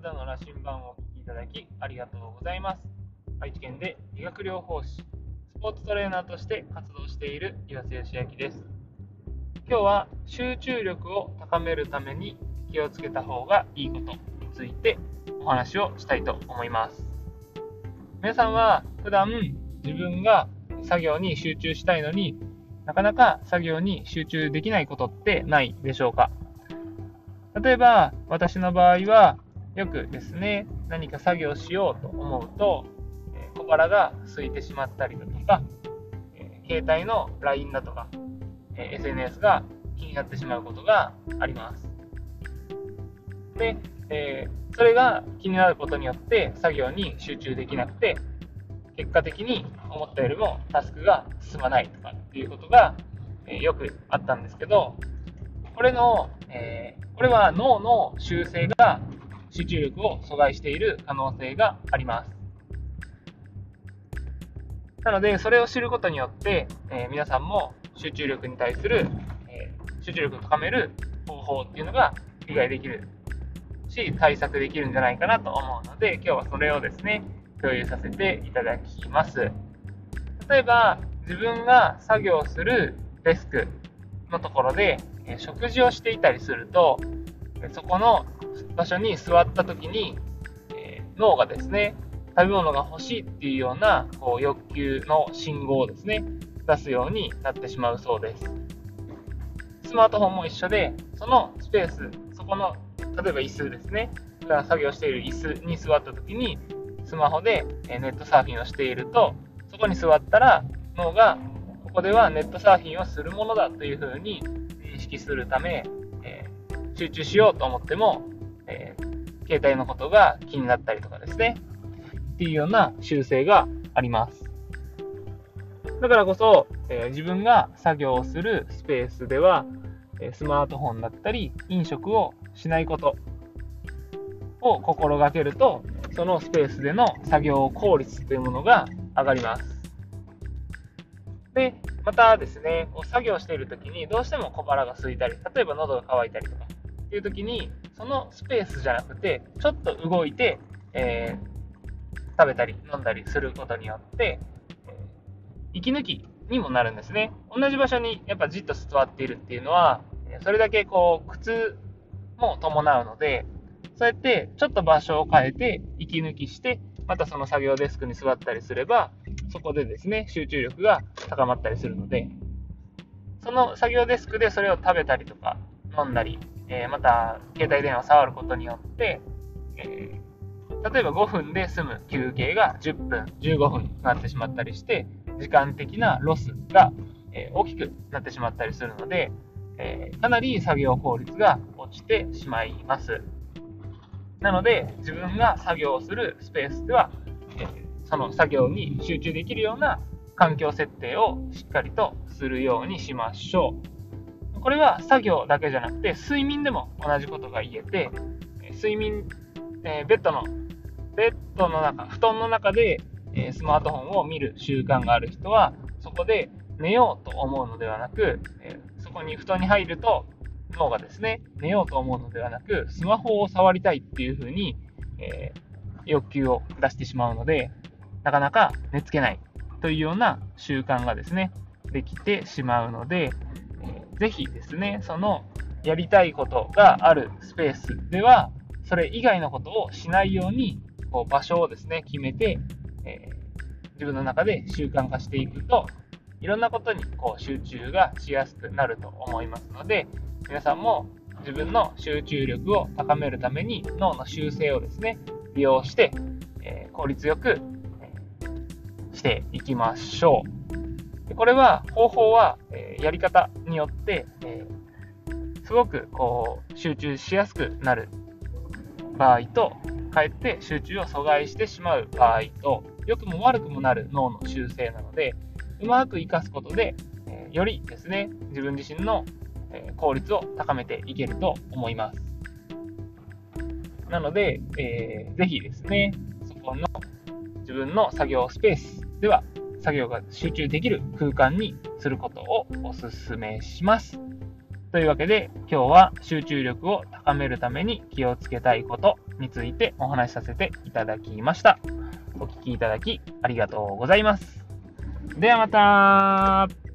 体の羅針盤をお聞きいただきありがとうございます。愛知県で理学療法士、スポーツトレーナーとして活動している岩瀬義明です。今日は集中力を高めるために気をつけた方がいいことについてお話をしたいと思います。皆さんは普段自分が作業に集中したいのになかなか作業に集中できないことってないでしょうか？例えば私の場合はよくですね、何か作業しようと思うと、え小腹が空いてしまったりだとか、え携帯の LINE だとか、え SNS が気になってしまうことがあります。で、えー、それが気になることによって作業に集中できなくて、結果的に思ったよりもタスクが進まないとかっていうことが、えー、よくあったんですけど、これの、えー、これは脳の修正が集中力を阻害している可能性があります。なので、それを知ることによって、えー、皆さんも集中力に対する、えー、集中力を高める方法っていうのが理解できるし、対策できるんじゃないかなと思うので、今日はそれをですね、共有させていただきます。例えば、自分が作業するデスクのところで、え食事をしていたりすると、そこの場所に座った時に、えー、脳がですね、食べ物が欲しいっていうようなこう欲求の信号をですね、出すようになってしまうそうです。スマートフォンも一緒で、そのスペース、そこの、例えば椅子ですね、普段作業している椅子に座った時に、スマホでネットサーフィンをしていると、そこに座ったら脳がここではネットサーフィンをするものだというふうに認識するため、えー、集中しようと思ってもえー、携帯のことが気になったりとかですね、っていうような習性があります。だからこそ、えー、自分が作業をするスペースでは、えスマートフォンだったり、飲食をしないことを心がけると、そのスペースでの作業効率というものが上がります。で、またですね、作業しているときにどうしても小腹が空いたり、例えば喉が渇いたりとかっていうときに、そのスペースじゃなくて、ちょっと動いて、えー、食べたり飲んだりすることによって、えー、息抜きにもなるんですね。同じ場所にやっぱじっと座っているっていうのは、それだけこう苦痛も伴うので、そうやってちょっと場所を変えて息抜きして、またその作業デスクに座ったりすれば、そこでですね、集中力が高まったりするので、その作業デスクでそれを食べたりとか飲んだりえー、また携帯電話を触ることによって、えー、例えば5分で済む休憩が10分、15分になってしまったりして、時間的なロスが、えー、大きくなってしまったりするので、えかなり作業効率が落ちてしまいます。なので、自分が作業するスペースでは、えその作業に集中できるような環境設定をしっかりとするようにしましょう。これは作業だけじゃなくて、睡眠でも同じことが言えて、睡眠、えー、ベッドの、ベッドの中、布団の中で、えー、スマートフォンを見る習慣がある人は、そこで寝ようと思うのではなく、えー、そこに布団に入ると、脳がですね、寝ようと思うのではなく、スマホを触りたいっていう風に、え欲求を出してしまうので、なかなか寝つけないというような習慣がですね、できてしまうので、ぜひですね、そのやりたいことがあるスペースでは、それ以外のことをしないように、こう場所をですね、決めて、えー、自分の中で習慣化していくと、いろんなことにこう集中がしやすくなると思いますので、皆さんも自分の集中力を高めるために脳の修正をですね、利用して、えー、効率よく、えー、していきましょう。でこれは、方法は、えやり方によって、えすごくこう集中しやすくなる場合と、かえって集中を阻害してしまう場合と、良くも悪くもなる脳の修正なので、うまく活かすことで、えよりですね、自分自身の、効率を高めていけると思います。なので、えー、ぜひですね、そこの自分の作業スペースでは作業が集中できる空間にすることをお勧めします。というわけで、今日は集中力を高めるために気をつけたいことについてお話しさせていただきました。お聴きいただきありがとうございます。ではまた